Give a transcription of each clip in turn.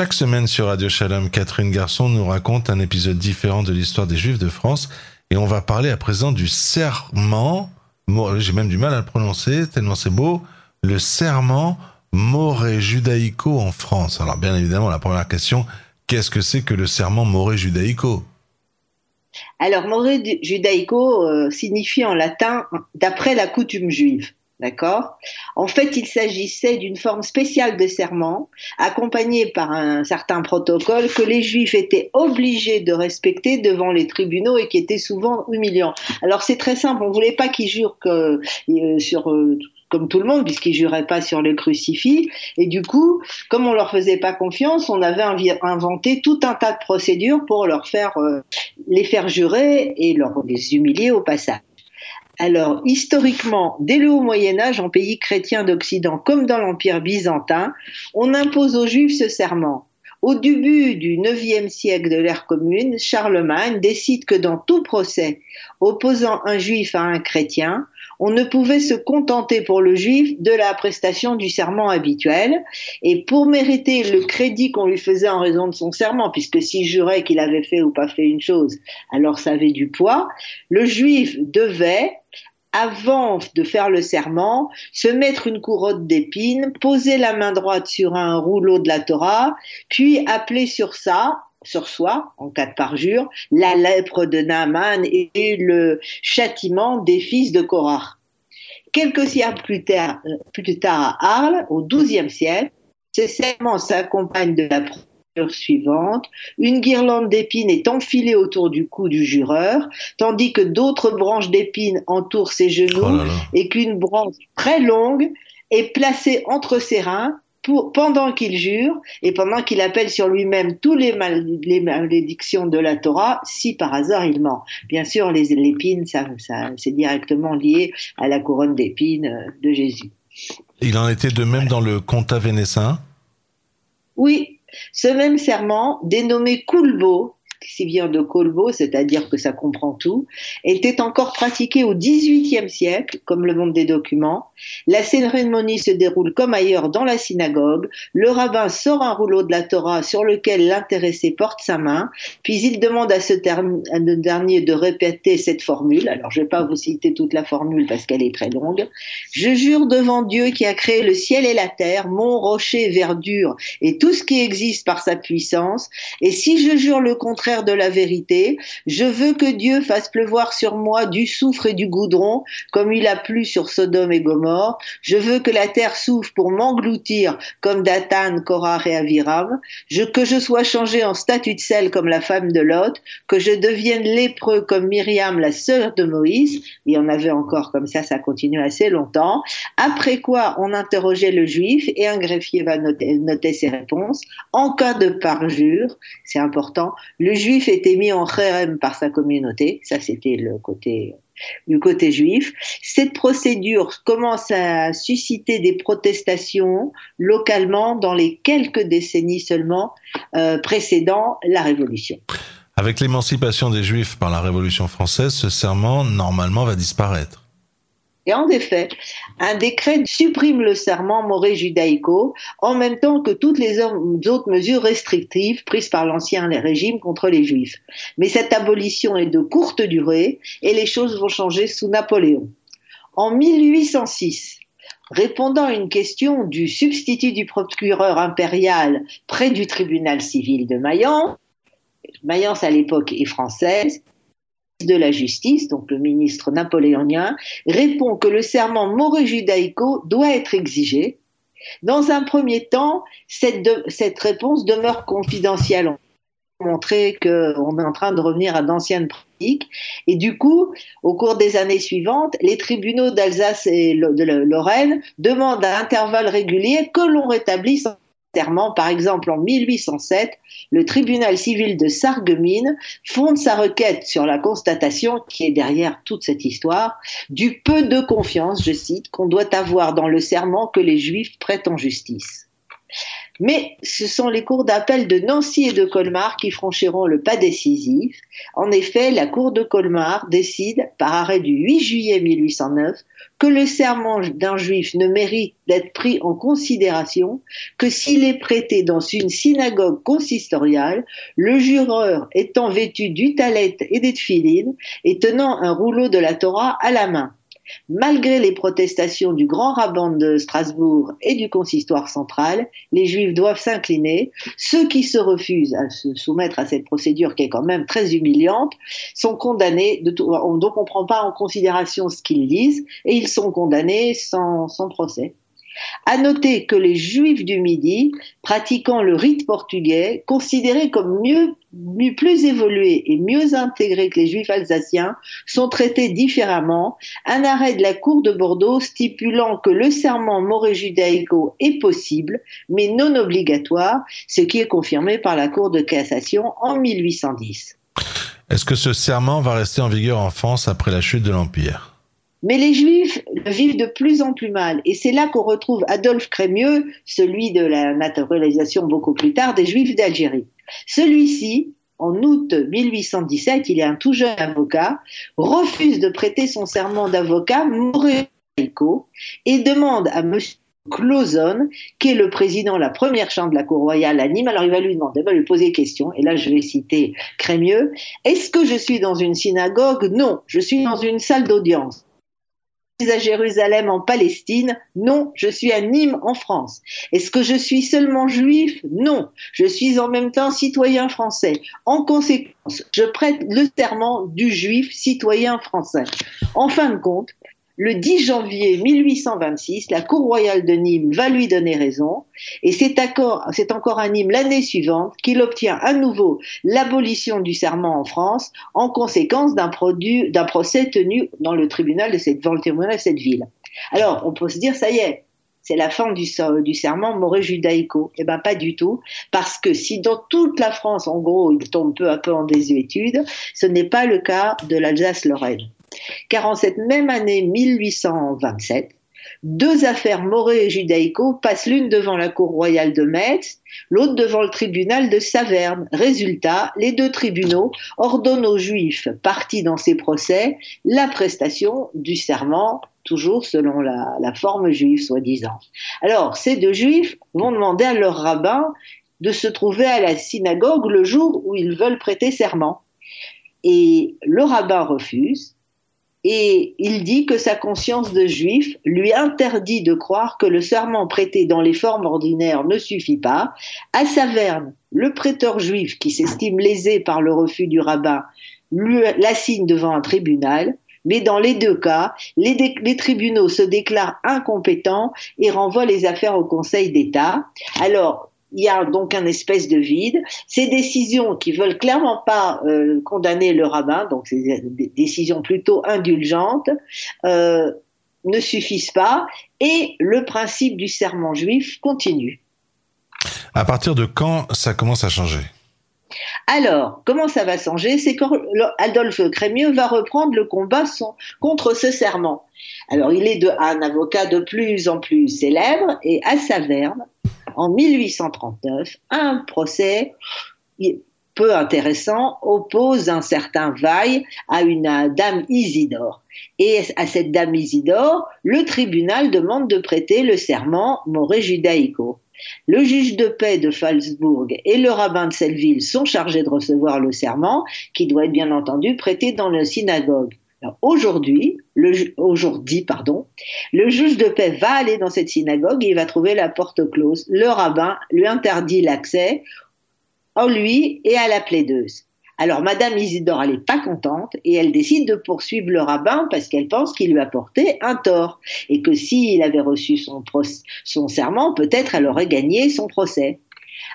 Chaque semaine sur Radio Shalom, Catherine Garçon nous raconte un épisode différent de l'histoire des Juifs de France. Et on va parler à présent du serment, j'ai même du mal à le prononcer, tellement c'est beau, le serment moré-judaïco en France. Alors bien évidemment, la première question, qu'est-ce que c'est que le serment moré-judaïco Alors moré-judaïco euh, signifie en latin d'après la coutume juive. D'accord? En fait, il s'agissait d'une forme spéciale de serment, accompagnée par un certain protocole que les Juifs étaient obligés de respecter devant les tribunaux et qui était souvent humiliant. Alors c'est très simple, on ne voulait pas qu'ils jurent que, euh, sur euh, comme tout le monde, puisqu'ils juraient pas sur le crucifix. Et du coup, comme on leur faisait pas confiance, on avait inventé tout un tas de procédures pour leur faire euh, les faire jurer et leur les humilier au passage. Alors, historiquement, dès le haut Moyen Âge, en pays chrétien d'Occident comme dans l'Empire byzantin, on impose aux Juifs ce serment. Au début du IXe siècle de l'ère commune, Charlemagne décide que dans tout procès opposant un juif à un chrétien, on ne pouvait se contenter pour le juif de la prestation du serment habituel. Et pour mériter le crédit qu'on lui faisait en raison de son serment, puisque s'il jurait qu'il avait fait ou pas fait une chose, alors ça avait du poids, le juif devait avant de faire le serment, se mettre une couronne d'épines, poser la main droite sur un rouleau de la Torah, puis appeler sur ça sur soi, en cas de parjure, la lèpre de Naaman et le châtiment des fils de Korah. Quelques siècles plus tard, plus tard à Arles, au XIIe siècle, ces serments s'accompagnent de la suivante. Une guirlande d'épines est enfilée autour du cou du jureur, tandis que d'autres branches d'épines entourent ses genoux Oh là là. et qu'une branche très longue est placée entre ses reins pour, pendant qu'il jure et pendant qu'il appelle sur lui-même tous les, mal- les malédictions de la Torah, si par hasard il ment. Bien sûr, les l'épine, ça, ça, c'est directement lié à la couronne d'épines euh, de Jésus. Il en était de même dans le Comtat vénessin. Oui, ce même serment, dénommé Kulbo, vient de Kolbo, c'est-à-dire que ça comprend tout, était encore pratiqué au XVIIIe siècle, comme le montrent des documents. La cérémonie se déroule comme ailleurs dans la synagogue. Le rabbin sort un rouleau de la Torah sur lequel l'intéressé porte sa main, puis il demande à ce dernier de répéter cette formule. Alors, je ne vais pas vous citer toute la formule parce qu'elle est très longue. Je jure devant Dieu qui a créé le ciel et la terre, mont, rocher, verdure et tout ce qui existe par sa puissance. Et si je jure le contraire de la vérité, je veux que Dieu fasse pleuvoir sur moi du soufre et du goudron, comme il a plu sur Sodome et Gomorre. Je veux que la terre souffre pour m'engloutir, comme Dathan, Korah et Aviram. Je, que je sois changé en statue de sel comme la femme de Lot, que je devienne lépreux comme Myriam, la sœur de Moïse. Il y en avait encore comme ça, ça continue assez longtemps. Après quoi, on interrogeait le juif et un greffier va noter, noter ses réponses. En cas de parjure, c'est important, le juif était mis en kherem par sa communauté. Ça, c'était le côté du côté juif. Cette procédure commence à susciter des protestations localement dans les quelques décennies seulement euh, précédant la Révolution. Avec l'émancipation des Juifs par la Révolution française, ce serment, normalement, va disparaître. Et en effet, un décret supprime le serment moré judaïco en même temps que toutes les autres mesures restrictives prises par l'ancien régime contre les juifs. Mais cette abolition est de courte durée et les choses vont changer sous Napoléon. En 1806, répondant à une question du substitut du procureur impérial près du tribunal civil de Mayence, Mayence à l'époque est française, de la justice, donc le ministre napoléonien, répond que le serment moré judaïco doit être exigé. Dans un premier temps, cette, réponse demeure confidentielle. On montrer qu'on est en train de revenir à d'anciennes pratiques. Et du coup, au cours des années suivantes, les tribunaux d'Alsace et de Lorraine demandent à intervalles réguliers que l'on rétablisse. Par exemple, en 1807, le tribunal civil de Sarreguemines fonde sa requête sur la constatation, qui est derrière toute cette histoire, du peu de confiance, je cite, qu'on doit avoir dans le serment que les juifs prêtent en justice. Mais ce sont les cours d'appel de Nancy et de Colmar qui franchiront le pas décisif. En effet, la cour de Colmar décide, par arrêt du 8 juillet 1809, que le serment d'un juif ne mérite d'être pris en considération que s'il est prêté dans une synagogue consistoriale, le jureur étant vêtu du talet et des tfilines et tenant un rouleau de la Torah à la main. Malgré les protestations du grand rabbin de Strasbourg et du consistoire central, les Juifs doivent s'incliner. Ceux qui se refusent à se soumettre à cette procédure qui est quand même très humiliante sont condamnés, de donc on ne prend pas en considération ce qu'ils disent, et ils sont condamnés sans procès. À noter que les Juifs du Midi, pratiquant le rite portugais, considérés comme plus évolués et mieux intégrés que les Juifs alsaciens, sont traités différemment. Un arrêt de la Cour de Bordeaux stipulant que le serment moré-judaïco est possible, mais non obligatoire, ce qui est confirmé par la Cour de cassation en 1810. Est-ce que ce serment va rester en vigueur en France après la chute de l'Empire? Mais les Juifs vivent de plus en plus mal. Et c'est là qu'on retrouve Adolphe Crémieux, celui de la naturalisation beaucoup plus tard des Juifs d'Algérie. Celui-ci, en août 1817, il est un tout jeune avocat, refuse de prêter son serment d'avocat moréico et demande à M. Clauson, qui est le président de la première chambre de la Cour royale à Nîmes. Alors il va lui demander, il va lui poser question, et là je vais citer Crémieux. Est-ce que je suis dans une synagogue? Non, je suis dans une salle d'audience à Jérusalem en Palestine Non, je suis à Nîmes en France. Est-ce que je suis seulement juif? Non, je suis en même temps citoyen français. En conséquence, je prête le serment du juif citoyen français. En fin de compte, le 10 janvier 1826, la Cour royale de Nîmes va lui donner raison, et c'est encore à Nîmes l'année suivante qu'il obtient à nouveau l'abolition du serment en France en conséquence d'un procès tenu dans le tribunal de cette, ville. Alors, on peut se dire, ça y est, c'est la fin du, du serment moré judaïco. Eh bien, pas du tout, parce que si dans toute la France, en gros, il tombe peu à peu en désuétude, ce n'est pas le cas de l'Alsace-Lorraine car en cette même année 1827, deux affaires morées et judaïco passent l'une devant la cour royale de Metz, l'autre devant le tribunal de Saverne. Résultat, les deux tribunaux ordonnent aux juifs partis dans ces procès la prestation du serment, toujours selon la forme juive, soi-disant. Alors, ces deux juifs vont demander à leur rabbin de se trouver à la synagogue le jour où ils veulent prêter serment. Et le rabbin refuse, et il dit que sa conscience de juif lui interdit de croire que le serment prêté dans les formes ordinaires ne suffit pas. À Saverne, le prêteur juif qui s'estime lésé par le refus du rabbin l'assigne devant un tribunal, mais dans les deux cas, les, tribunaux se déclarent incompétents et renvoient les affaires au Conseil d'État. Alors, il y a donc un espèce de vide. Ces décisions qui veulent clairement pas euh, condamner le rabbin, donc ces décisions plutôt indulgentes, euh, ne suffisent pas et le principe du serment juif continue. À partir de quand ça commence à changer? Alors, comment ça va changer? C'est quand Adolphe Crémieux va reprendre le combat contre ce serment. Alors, il est de, un avocat de plus en plus célèbre et à Saverne, en 1839, un procès peu intéressant oppose un certain Vaille à une dame Isidore. Et à cette dame Isidore, le tribunal demande de prêter le serment moré judaïco. Le juge de paix de Falsbourg et le rabbin de cette ville sont chargés de recevoir le serment, qui doit être bien entendu prêté dans la synagogue. Aujourd'hui, aujourd'hui, pardon, le juge de paix va aller dans cette synagogue et il va trouver la porte close. Le rabbin lui interdit l'accès en lui et à la plaideuse. Alors Madame Isidore, n'est pas contente et elle décide de poursuivre le rabbin parce qu'elle pense qu'il lui a porté un tort et que s'il avait reçu son, son serment, peut-être elle aurait gagné son procès.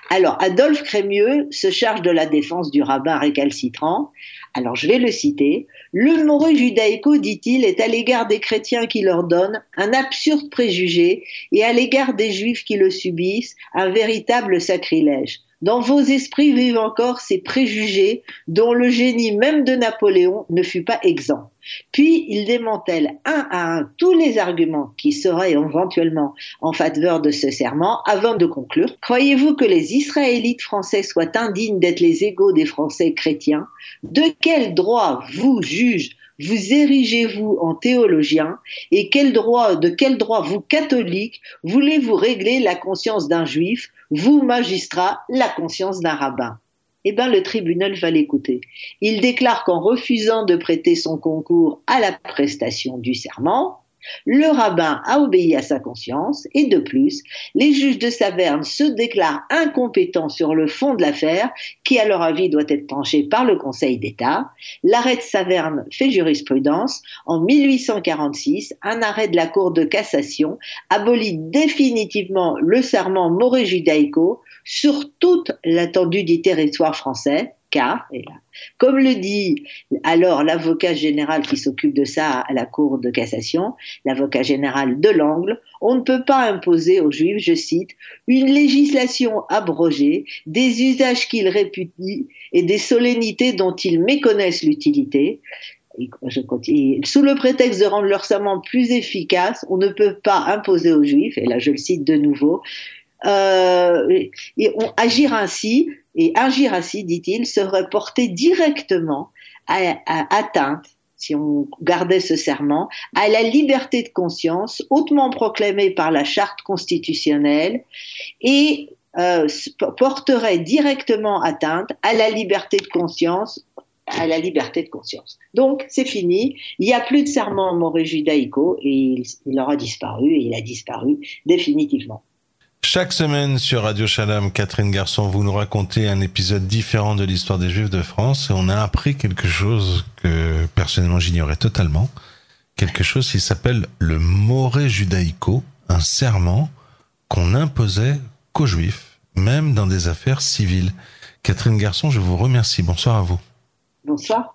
Alors Adolphe Crémieux se charge de la défense du rabbin récalcitrant. Alors je vais le citer. Le moreux judaïco, dit-il, est à l'égard des chrétiens qui leur donnent un absurde préjugé et à l'égard des juifs qui le subissent un véritable sacrilège. Dans vos esprits vivent encore ces préjugés dont le génie même de Napoléon ne fut pas exempt. Puis il démantèle un à un tous les arguments qui seraient éventuellement en faveur de ce serment avant de conclure. Croyez-vous que les Israélites français soient indignes d'être les égaux des Français chrétiens? De quel droit vous, juge, vous érigez-vous en théologien? Et quel droit, de quel droit vous catholiques voulez-vous régler la conscience d'un juif, vous magistrat la conscience d'un rabbin eh bien, le tribunal va l'écouter. Il déclare qu'en refusant de prêter son concours à la prestation du serment, le rabbin a obéi à sa conscience et de plus, les juges de Saverne se déclarent incompétents sur le fond de l'affaire qui, à leur avis, doit être tranchée par le Conseil d'État. L'arrêt de Saverne fait jurisprudence. En 1846, un arrêt de la Cour de cassation abolit définitivement le serment moré-judaico sur toute l'étendue du territoire français comme le dit alors l'avocat général qui s'occupe de ça à la Cour de cassation, l'avocat général de l'Angle, on ne peut pas imposer aux Juifs, je cite, une législation abrogée, des usages qu'ils répudient et des solennités dont ils méconnaissent l'utilité, Sous le prétexte de rendre leur serment plus efficace, on ne peut pas imposer aux Juifs, et là je le cite de nouveau, euh, et agir ainsi et agir ainsi, dit-il, serait porter directement à, atteinte si on gardait ce serment, à la liberté de conscience hautement proclamée par la charte constitutionnelle et euh, porterait directement atteinte à la liberté de conscience à la liberté de conscience. Donc, c'est fini. Il n'y a plus de serment moré judaïco et il aura disparu et il a disparu définitivement. Chaque semaine sur Radio Shalom, Catherine Garçon, vous nous racontez un épisode différent de l'histoire des Juifs de France et on a appris quelque chose que personnellement j'ignorais totalement. Quelque chose qui s'appelle le moré judaïco, un serment qu'on imposait qu'aux Juifs, même dans des affaires civiles. Catherine Garçon, je vous remercie. Bonsoir à vous. Bonsoir.